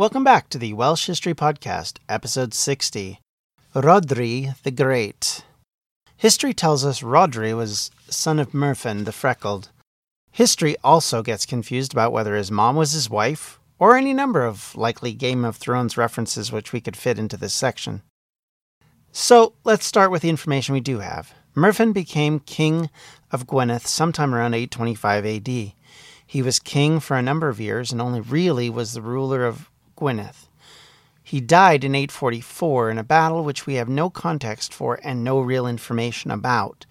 Welcome back to the Welsh History Podcast, episode 60 Rhodri the Great. History tells us Rhodri was son of Myrddin the Freckled. History also gets confused about whether his mom was his wife, or any number of likely Game of Thrones references which we could fit into this section. So let's start with the information we do have. Myrddin became king of Gwynedd sometime around 825 AD. He was king for a number of years and only really was the ruler of Gwynedd. He died in 844 in a battle which we have no context for and no real information about.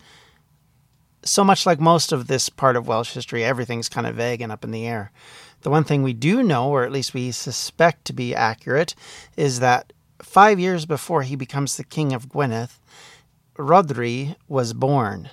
So much like most of this part of Welsh history, everything's kind of vague and up in the air. The one thing we do know, or at least we suspect to be accurate, is that five years before he becomes the king of Gwynedd, Rhodri was born.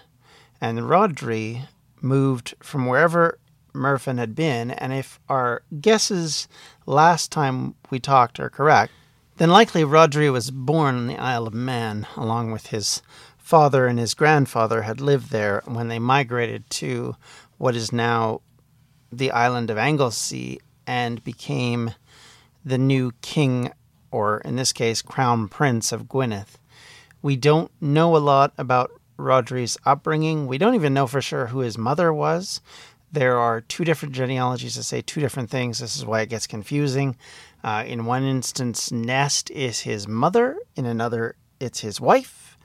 And Rhodri moved from wherever Myrddin had been, and if our guesses last time we talked are correct, then likely Rhodri was born on the Isle of Man, along with his father and his grandfather had lived there when they migrated to what is now the island of Anglesey and became the new king, or in this case, crown prince of Gwynedd. We don't know a lot about Rhodri's upbringing. We don't even know for sure who his mother was. There are two different genealogies that say two different things. This is why it gets confusing. Uh, in one instance, Nest is his mother. In another, it's his wife.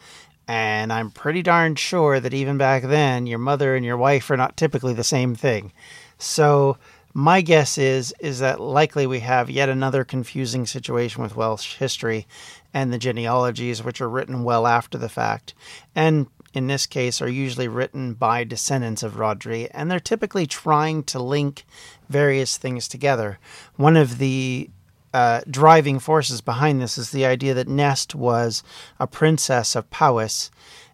And I'm pretty darn sure that even back then, your mother and your wife are not typically the same thing. So my guess is is that likely we have yet another confusing situation with Welsh history and the genealogies, which are written well after the fact. And in this case, are usually written by descendants of Rhodri, and they're typically trying to link various things together. One of the uh, driving forces behind this is the idea that Nest was a princess of Powys,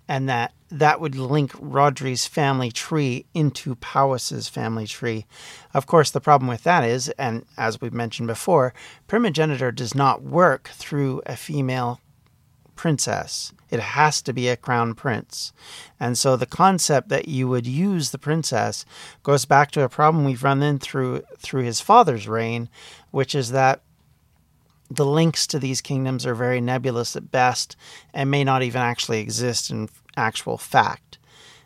and that that would link Rhodri's family tree into Powys's family tree. Of course, the problem with that is, and as we've mentioned before, primogeniture does not work through a female princess. It has to be a crown prince. And so the concept that you would use the princess goes back to a problem we've run in through through his father's reign, which is that the links to these kingdoms are very nebulous at best and may not even actually exist in actual fact.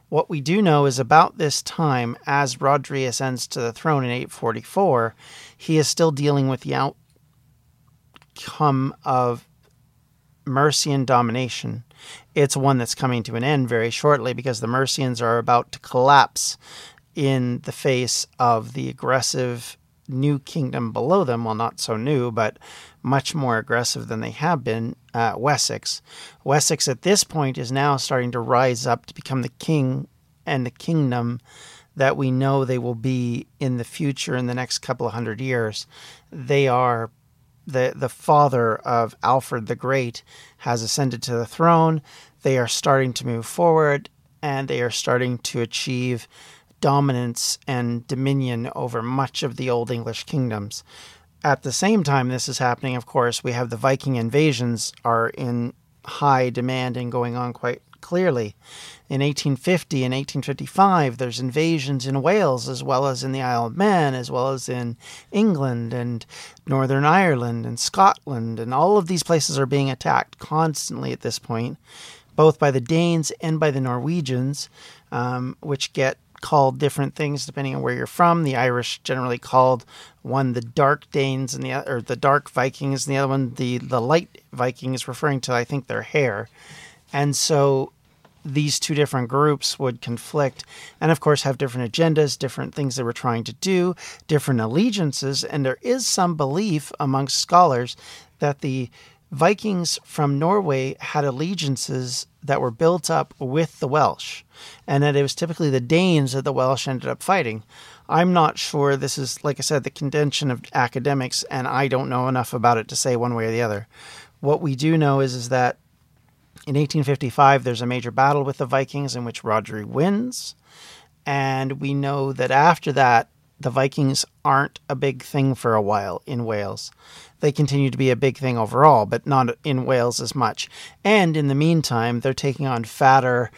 What we do know is about this time, as Rhodri ascends to the throne in 844, he is still dealing with the outcome of Mercian domination. It's one that's coming to an end very shortly because the Mercians are about to collapse in the face of the aggressive new kingdom below them. Well, not so new, but much more aggressive than they have been, uh, Wessex. Wessex at this point is now starting to rise up to become the king and the kingdom that we know they will be in the future in the next couple of hundred years. They are the the father of Alfred the Great has ascended to the throne. They are starting to move forward and they are starting to achieve dominance and dominion over much of the old English kingdoms. At the same time this is happening, of course, we have the Viking invasions are in high demand and going on quite clearly. In 1850 and 1855, there's invasions in Wales as well as in the Isle of Man, as well as in England and Northern Ireland and Scotland. And all of these places are being attacked constantly at this point, both by the Danes and by the Norwegians, um, which get called different things depending on where you're from. The Irish generally called one the dark Danes and the or the dark Vikings, and the other one the the light Vikings, referring to I think their hair. And so these two different groups would conflict and of course have different agendas different things they were trying to do different allegiances. And there is some belief amongst scholars that the vikings from norway had allegiances that were built up with the welsh and that it was typically the danes that the welsh ended up fighting. I'm not sure. This is like i said the contention of academics and i don't know enough about it to say one way or the other. What we do know is, is that in 1855, there's a major battle with the Vikings in which Rhodri wins. And we know that after that, the Vikings aren't a big thing for a while in Wales. They continue to be a big thing overall, but not in Wales as much. And in the meantime, they're taking on fatter,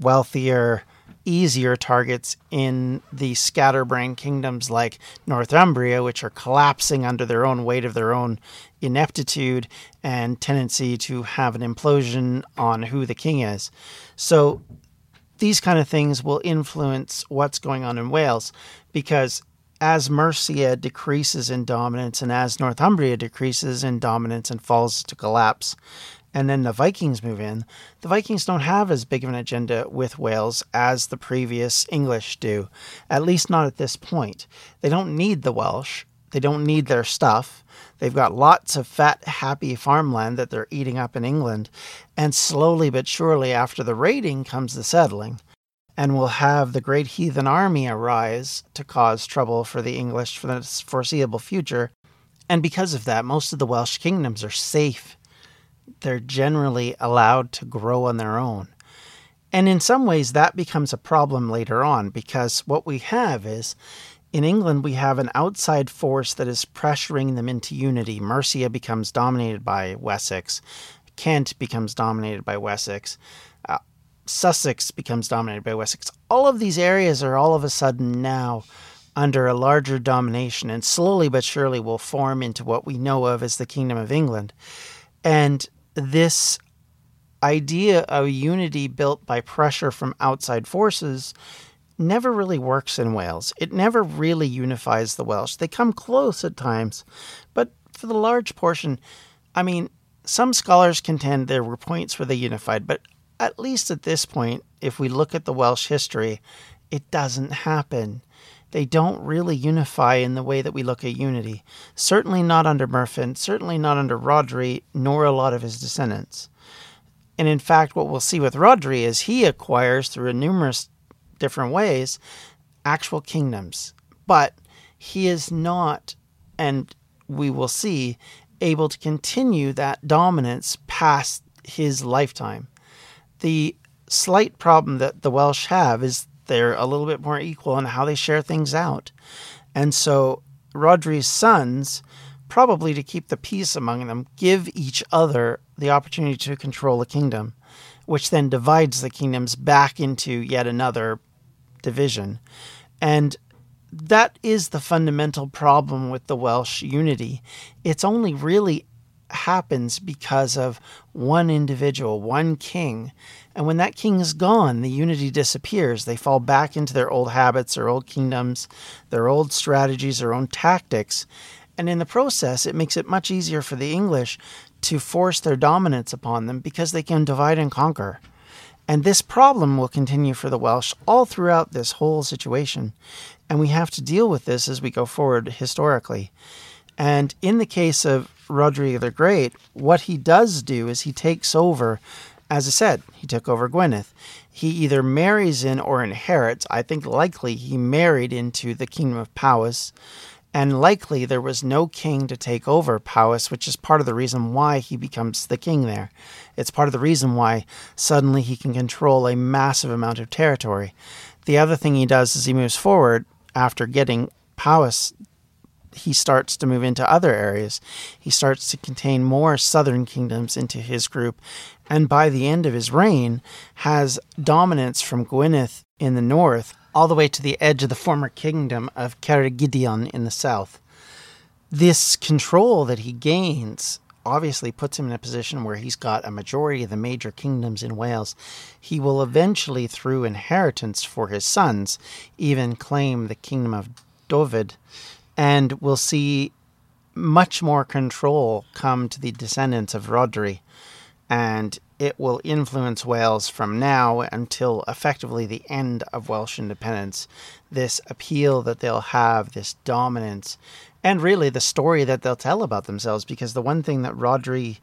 wealthier, easier targets in the scatterbrain kingdoms like Northumbria, which are collapsing under their own weight of their own ineptitude and tendency to have an implosion on who the king is. So these kind of things will influence what's going on in Wales because as Mercia decreases in dominance and as Northumbria decreases in dominance and falls to collapse, and then the Vikings move in, the Vikings don't have as big of an agenda with Wales as the previous English do, at least not at this point. They don't need the Welsh, they don't need their stuff. They've got lots of fat, happy farmland that they're eating up in England, and slowly but surely, after the raiding, comes the settling. And we'll have the great heathen army arise to cause trouble for the English for the foreseeable future. And because of that, most of the Welsh kingdoms are safe they're generally allowed to grow on their own. And in some ways, that becomes a problem later on because what we have is in England, we have an outside force that is pressuring them into unity. Mercia becomes dominated by Wessex, Kent becomes dominated by Wessex, uh, Sussex becomes dominated by Wessex. All of these areas are all of a sudden now under a larger domination and slowly but surely will form into what we know of as the Kingdom of England. And this idea of unity built by pressure from outside forces never really works in Wales. It never really unifies the Welsh. They come close at times, but for the large portion, I mean, some scholars contend there were points where they unified, but at least at this point, if we look at the Welsh history, it doesn't happen they don't really unify in the way that we look at unity. Certainly not under Myrddin, certainly not under Rhodri, nor a lot of his descendants. And in fact, what we'll see with Rhodri is he acquires, through numerous different ways, actual kingdoms. But he is not, and we will see, able to continue that dominance past his lifetime. The slight problem that the Welsh have is they're a little bit more equal in how they share things out. And so Rhodri's sons, probably to keep the peace among them, give each other the opportunity to control a kingdom, which then divides the kingdoms back into yet another division. And that is the fundamental problem with the Welsh unity. It's only really happens because of one individual, one king. And when that king is gone, the unity disappears. They fall back into their old habits, their old kingdoms, their old strategies, their own tactics. And in the process, it makes it much easier for the English to force their dominance upon them because they can divide and conquer. And this problem will continue for the Welsh all throughout this whole situation. And we have to deal with this as we go forward historically. And in the case of Rhodri the Great, what he does do is he takes over, as I said, he took over Gwynedd. He either marries in or inherits. I think likely he married into the kingdom of Powys, and likely there was no king to take over Powys, which is part of the reason why he becomes the king there. It's part of the reason why suddenly he can control a massive amount of territory. The other thing he does is he moves forward after getting Powys he starts to move into other areas. He starts to contain more southern kingdoms into his group, and by the end of his reign, has dominance from Gwynedd in the north all the way to the edge of the former kingdom of Ceredigion in the south. This control that he gains obviously puts him in a position where he's got a majority of the major kingdoms in Wales. He will eventually, through inheritance for his sons, even claim the kingdom of Dyfed and we'll see much more control come to the descendants of Rhodri, and it will influence Wales from now until effectively the end of Welsh independence. This appeal that they'll have, this dominance, and really the story that they'll tell about themselves, because the one thing that Rhodri,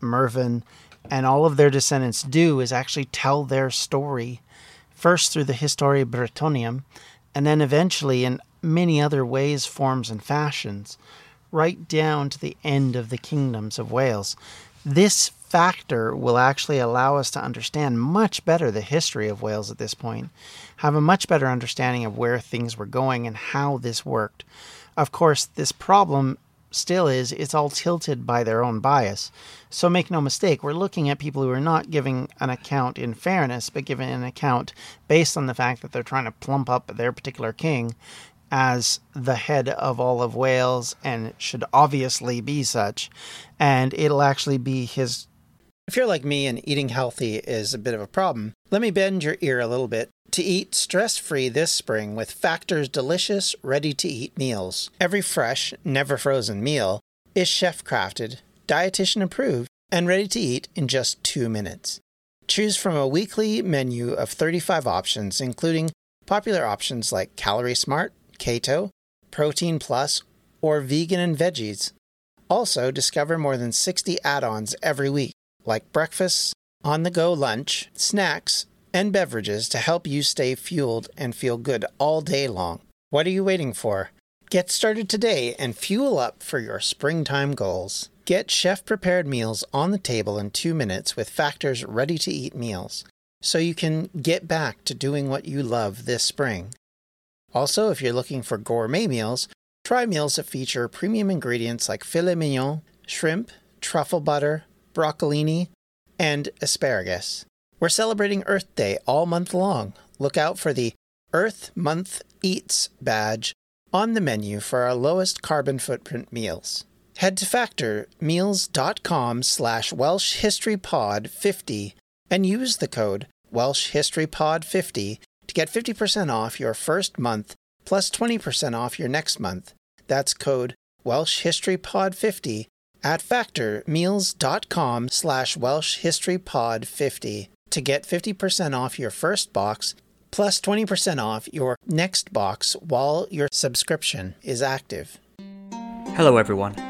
Mervyn, and all of their descendants do is actually tell their story, first through the Historia Brittonum, and then eventually in many other ways, forms, and fashions, right down to the end of the kingdoms of Wales. This factor will actually allow us to understand much better the history of Wales at this point, have a much better understanding of where things were going and how this worked. Of course, this problem still is it's all tilted by their own bias. So make no mistake, we're looking at people who are not giving an account in fairness, but giving an account based on the fact that they're trying to plump up their particular king as the head of all of Wales and should obviously be such. And it'll actually be his. If you're like me and eating healthy is a bit of a problem, let me bend your ear a little bit to eat stress free this spring with Factor's delicious, ready to eat meals. Every fresh, never frozen meal is chef crafted, dietitian approved, and ready to eat in just two minutes. Choose from a weekly menu of 35 options, including popular options like Calorie Smart, Keto, Protein Plus, or Vegan and Veggies. Also, discover more than 60 add ons every week, like breakfasts, on the go lunch, snacks, and beverages to help you stay fueled and feel good all day long. What are you waiting for? Get started today and fuel up for your springtime goals. Get chef prepared meals on the table in two minutes with Factor's ready to eat meals so you can get back to doing what you love this spring. Also, if you're looking for gourmet meals, try meals that feature premium ingredients like filet mignon, shrimp, truffle butter, broccolini, and asparagus. We're celebrating Earth Day all month long. Look out for the Earth Month Eats badge on the menu for our lowest carbon footprint meals. Head to factormeals.com slash welshhistorypod50 and use the code welshhistorypod50 to get 50% off your first month plus 20% off your next month. That's code welshhistorypod50 at factormeals.com slash welshhistorypod50 to get 50% off your first box plus 20% off your next box while your subscription is active. Hello, everyone.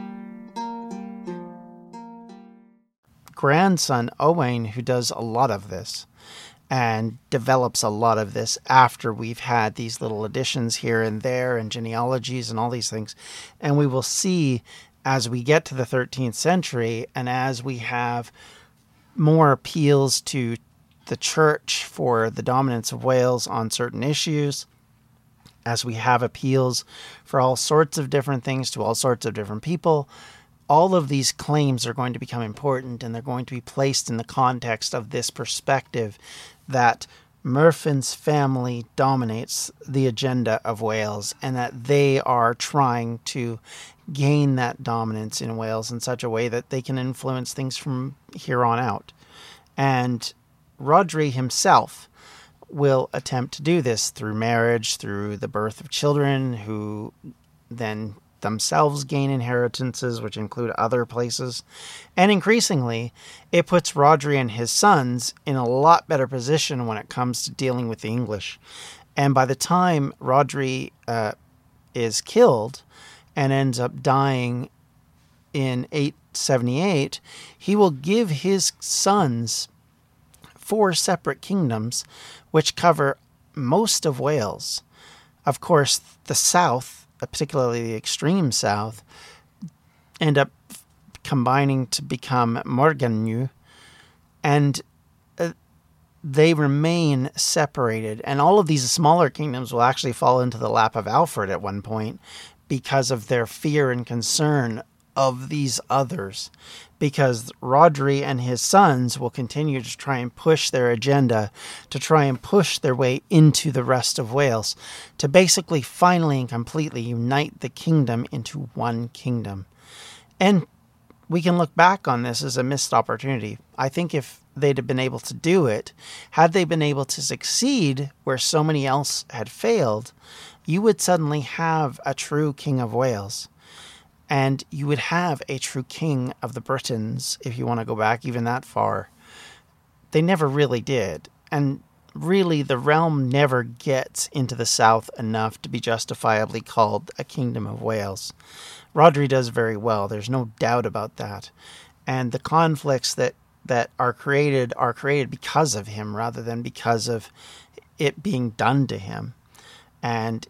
Grandson Owain who does a lot of this and develops a lot of this after we've had these little additions here and there and genealogies and all these things. And we will see as we get to the 13th century and as we have more appeals to the church for the dominance of Wales on certain issues, as we have appeals for all sorts of different things to all sorts of different people, all of these claims are going to become important and they're going to be placed in the context of this perspective that Myrddin's family dominates the agenda of Wales and that they are trying to gain that dominance in Wales in such a way that they can influence things from here on out. And Rhodri himself will attempt to do this through marriage, through the birth of children who then themselves gain inheritances, which include other places. And increasingly, it puts Rhodri and his sons in a lot better position when it comes to dealing with the English. And by the time Rhodri uh, is killed and ends up dying in 878, he will give his sons four separate kingdoms, which cover most of Wales. Of course, the south particularly the extreme south, end up combining to become Morgannwg, and uh, they remain separated. And all of these smaller kingdoms will actually fall into the lap of Alfred at one point because of their fear and concern of these others because Rhodri and his sons will continue to try and push their agenda to try and push their way into the rest of Wales to basically finally and completely unite the kingdom into one kingdom. And we can look back on this as a missed opportunity. I think if they'd have been able to do it, had they been able to succeed where so many else had failed, you would suddenly have a true King of Wales and you would have a true king of the Britons if you want to go back even that far. They never really did. And really, the realm never gets into the south enough to be justifiably called a kingdom of Wales. Rhodri does very well, there's no doubt about that. And the conflicts that that are created are created because of him rather than because of it being done to him. And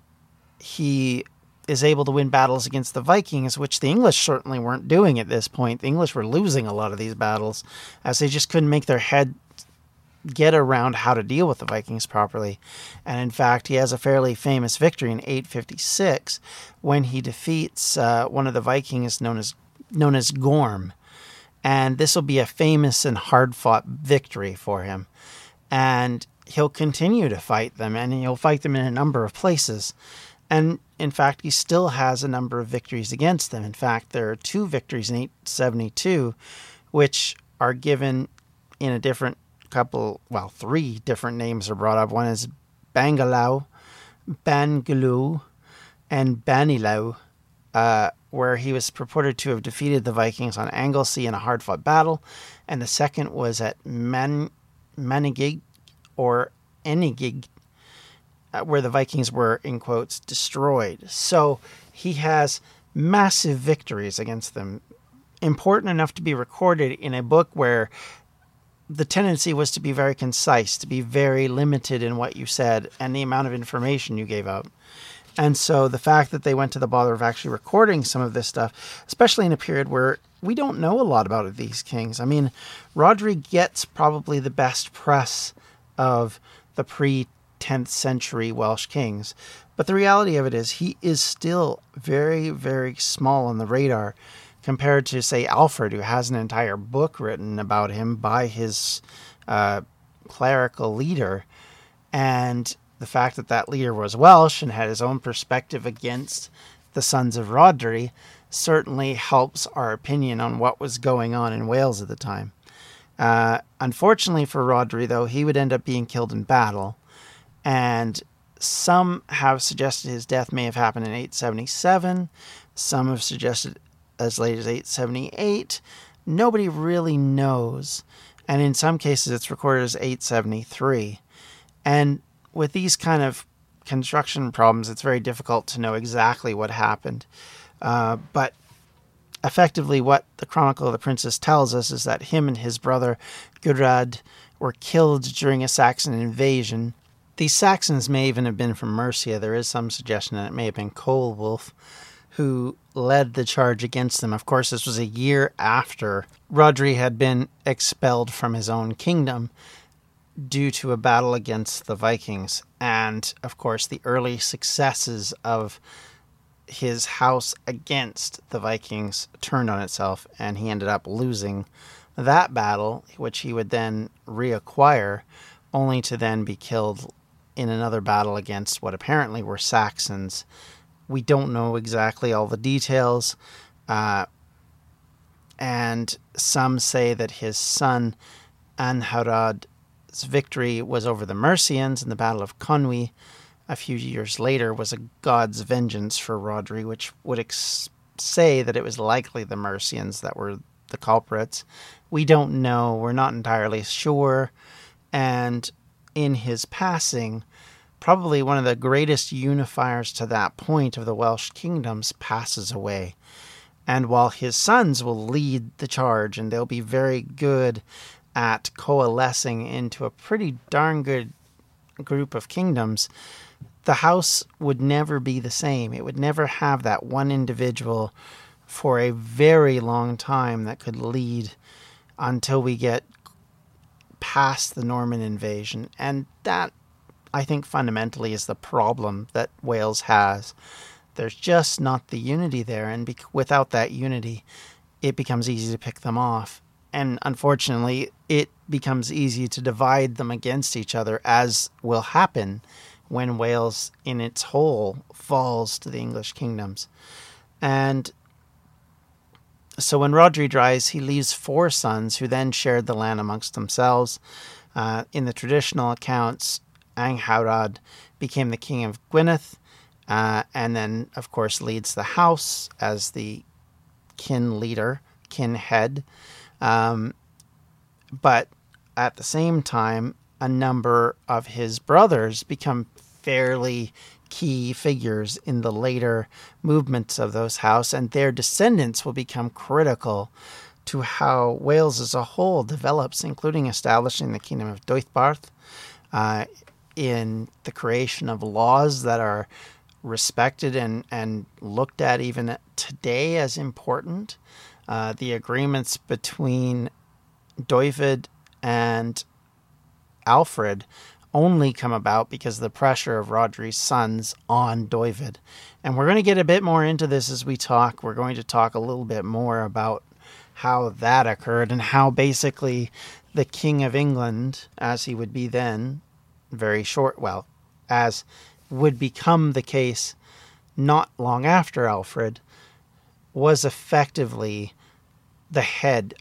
he is able to win battles against the Vikings, which the English certainly weren't doing at this point. The English were losing a lot of these battles as they just couldn't make their head get around how to deal with the Vikings properly. And in fact, he has a fairly famous victory in 856 when he defeats uh, one of the Vikings known as known as Gorm. And this will be a famous and hard fought victory for him. And he'll continue to fight them, and he'll fight them in a number of places. And in fact, he still has a number of victories against them. In fact, there are two victories in 872, which are given in a different couple, well, three different names are brought up. One is Bangalau, Bangaloo, and Banilau, uh, where he was purported to have defeated the Vikings on Anglesey in a hard fought battle. And the second was at Man- Manigig or Enigig, Uh, where the Vikings were, in quotes, destroyed. So he has massive victories against them, important enough to be recorded in a book where the tendency was to be very concise, to be very limited in what you said and the amount of information you gave out. And so the fact that they went to the bother of actually recording some of this stuff, especially in a period where we don't know a lot about these kings. I mean, Rhodri gets probably the best press of the pre 10th century Welsh kings. But the reality of it is, he is still very, very small on the radar compared to, say, Alfred, who has an entire book written about him by his uh, clerical leader. And the fact that that leader was Welsh and had his own perspective against the sons of Rhodri certainly helps our opinion on what was going on in Wales at the time. Uh, unfortunately for Rhodri, though, he would end up being killed in battle. And some have suggested his death may have happened in 877. Some have suggested as late as 878. Nobody really knows. And in some cases, it's recorded as 873. And with these kind of construction problems, it's very difficult to know exactly what happened. Uh, but effectively, what the Chronicle of the Princes tells us is that him and his brother Gwriad were killed during a Saxon invasion. These Saxons may even have been from Mercia. There is some suggestion that it may have been Ceolwulf who led the charge against them. Of course, this was a year after Rhodri had been expelled from his own kingdom due to a battle against the Vikings. And of course, the early successes of his house against the Vikings turned on itself, and he ended up losing that battle, which he would then reacquire, only to then be killed in another battle against what apparently were Saxons we don't know exactly all the details. Uh, and some say that his son Anarawd's victory was over the Mercians in the Battle of Conwy a few years later was a god's vengeance for Rhodri, which would ex- say that it was likely the Mercians that were the culprits. We don't know. We're not entirely sure. And in his passing, probably one of the greatest unifiers to that point of the Welsh kingdoms, passes away. And while his sons will lead the charge and they'll be very good at coalescing into a pretty darn good group of kingdoms, the house would never be the same. It would never have that one individual for a very long time that could lead until we get past the Norman invasion. And that I think fundamentally is the problem that Wales has. There's just not the unity there, and be- without that unity, it becomes easy to pick them off. And unfortunately, it becomes easy to divide them against each other, as will happen when Wales in its whole falls to the English kingdoms. And so when Rhodri dies, he leaves four sons who then shared the land amongst themselves. Uh, in the traditional accounts, Angharad became the king of Gwynedd, uh, and then, of course, leads the house as the kin leader, kin head. Um, but at the same time, a number of his brothers become fairly key figures in the later movements of those house, and their descendants will become critical to how Wales as a whole develops, including establishing the Kingdom of Deheubarth, uh, in the creation of laws that are respected and, and looked at even today as important. Uh, the agreements between David and Alfred only come about because of the pressure of Rhodri's sons on David. And we're going to get a bit more into this as we talk. We're going to talk a little bit more about how that occurred and how basically the King of England, as he would be then, very short, well, as would become the case not long after Alfred, was effectively the head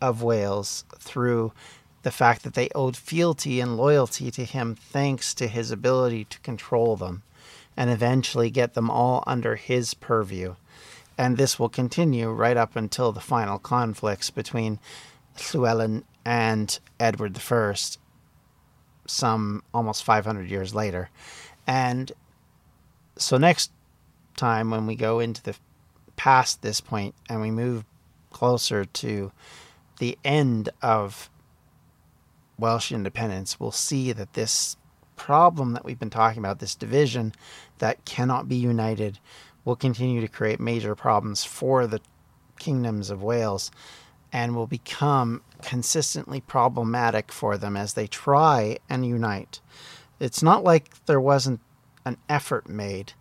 of Wales through the fact that they owed fealty and loyalty to him thanks to his ability to control them and eventually get them all under his purview. And this will continue right up until the final conflicts between Llewellyn and Edward I, some almost 500 years later. And so, next time when we go into the past this point and we move closer to the end of Welsh independence, we'll see that this problem that we've been talking about, this division that cannot be united, will continue to create major problems for the kingdoms of Wales and will become consistently problematic for them as they try and unite. It's not like there wasn't an effort made.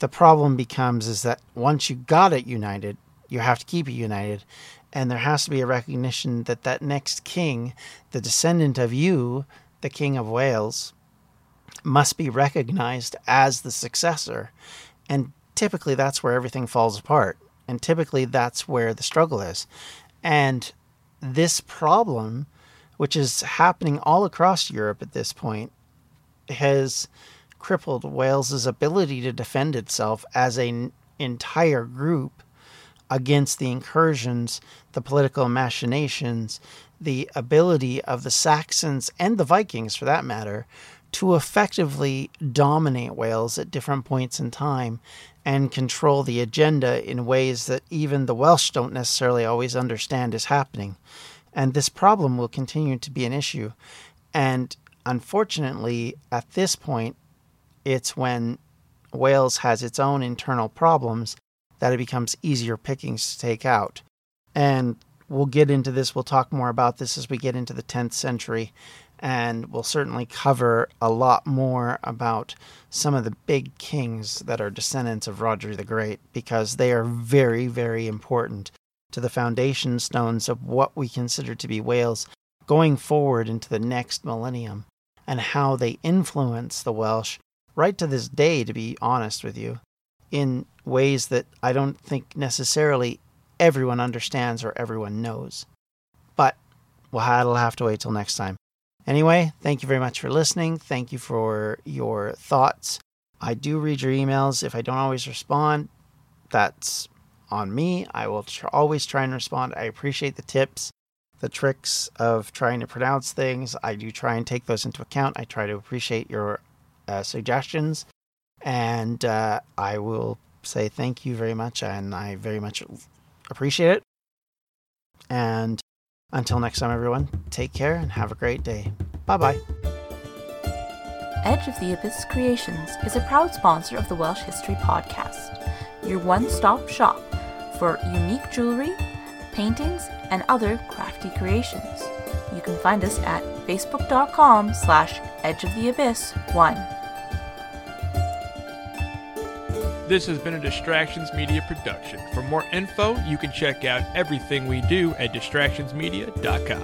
The problem becomes is that once you got it united, you have to keep it united and there has to be a recognition that that next king, the descendant of you, the King of Wales, must be recognized as the successor. And typically that's where everything falls apart. And typically that's where the struggle is. And this problem, which is happening all across Europe at this point, has crippled Wales's ability to defend itself as an entire group against the incursions, the political machinations, the ability of the Saxons and the Vikings, for that matter, to effectively dominate Wales at different points in time and control the agenda in ways that even the Welsh don't necessarily always understand is happening. And this problem will continue to be an issue. And unfortunately, at this point, it's when Wales has its own internal problems that it becomes easier pickings to take out. And we'll get into this, we'll talk more about this as we get into the 10th century, and we'll certainly cover a lot more about some of the big kings that are descendants of Rhodri the Great, because they are very, very important to the foundation stones of what we consider to be Wales going forward into the next millennium, and how they influence the Welsh right to this day, to be honest with you in ways that I don't think necessarily everyone understands or everyone knows. But we'll have to wait till next time. Anyway, thank you very much for listening. Thank you for your thoughts. I do read your emails. If I don't always respond, that's on me. I will tr- always try and respond. I appreciate the tips, the tricks of trying to pronounce things. I do try and take those into account. I try to appreciate your uh, suggestions. And uh, I will say thank you very much, and I very much appreciate it. And until next time, everyone, take care and have a great day. Bye bye. Edge of the Abyss Creations is a proud sponsor of the Welsh History Podcast, your one stop shop for unique jewelry, paintings, and other crafty creations. You can find us at facebook.com slash Edge of the Abyss One. This has been a Distractions Media production. For more info, you can check out everything we do at distractionsmedia.com.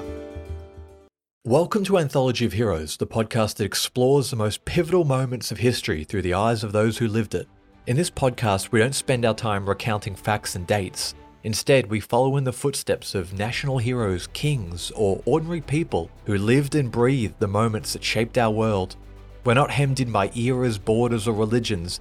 Welcome to Anthology of Heroes, the podcast that explores the most pivotal moments of history through the eyes of those who lived it. In this podcast, we don't spend our time recounting facts and dates. Instead, we follow in the footsteps of national heroes, kings, or ordinary people who lived and breathed the moments that shaped our world. We're not hemmed in by eras, borders, or religions.